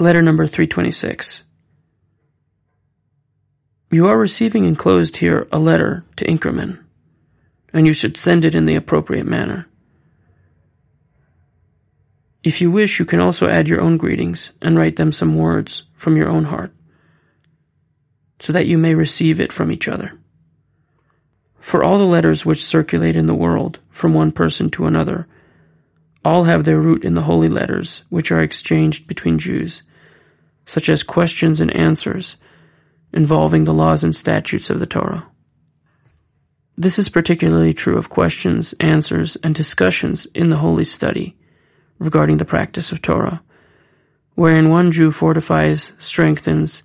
Letter number 326. You are receiving enclosed here a letter to Inkerman, and you should send it in the appropriate manner. If you wish, you can also add your own greetings and write them some words from your own heart, so that you may receive it from each other. For all the letters which circulate in the world from one person to another, all have their root in the holy letters which are exchanged between Jews such as questions and answers involving the laws and statutes of the Torah. This is particularly true of questions, answers, and discussions in the holy study regarding the practice of Torah, wherein one Jew fortifies, strengthens,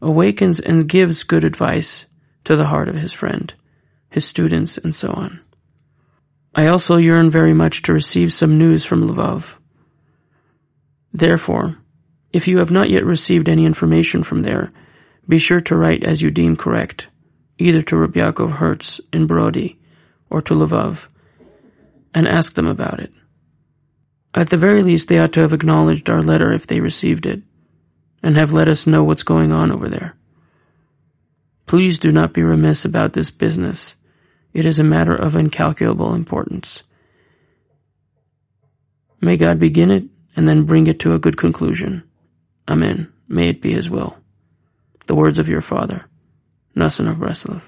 awakens, and gives good advice to the heart of his friend, his students, and so on. I also yearn very much to receive some news from Lvov. Therefore, if you have not yet received any information from there, be sure to write as you deem correct, either to Rabbi Yaakov Hertz in Brody or to Lvov, and ask them about it. At the very least, they ought to have acknowledged our letter if they received it, and have let us know what's going on over there. Please do not be remiss about this business. It is a matter of incalculable importance. May God begin it and then bring it to a good conclusion. Amen. May it be his will. The words of your father, Noson of Breslov.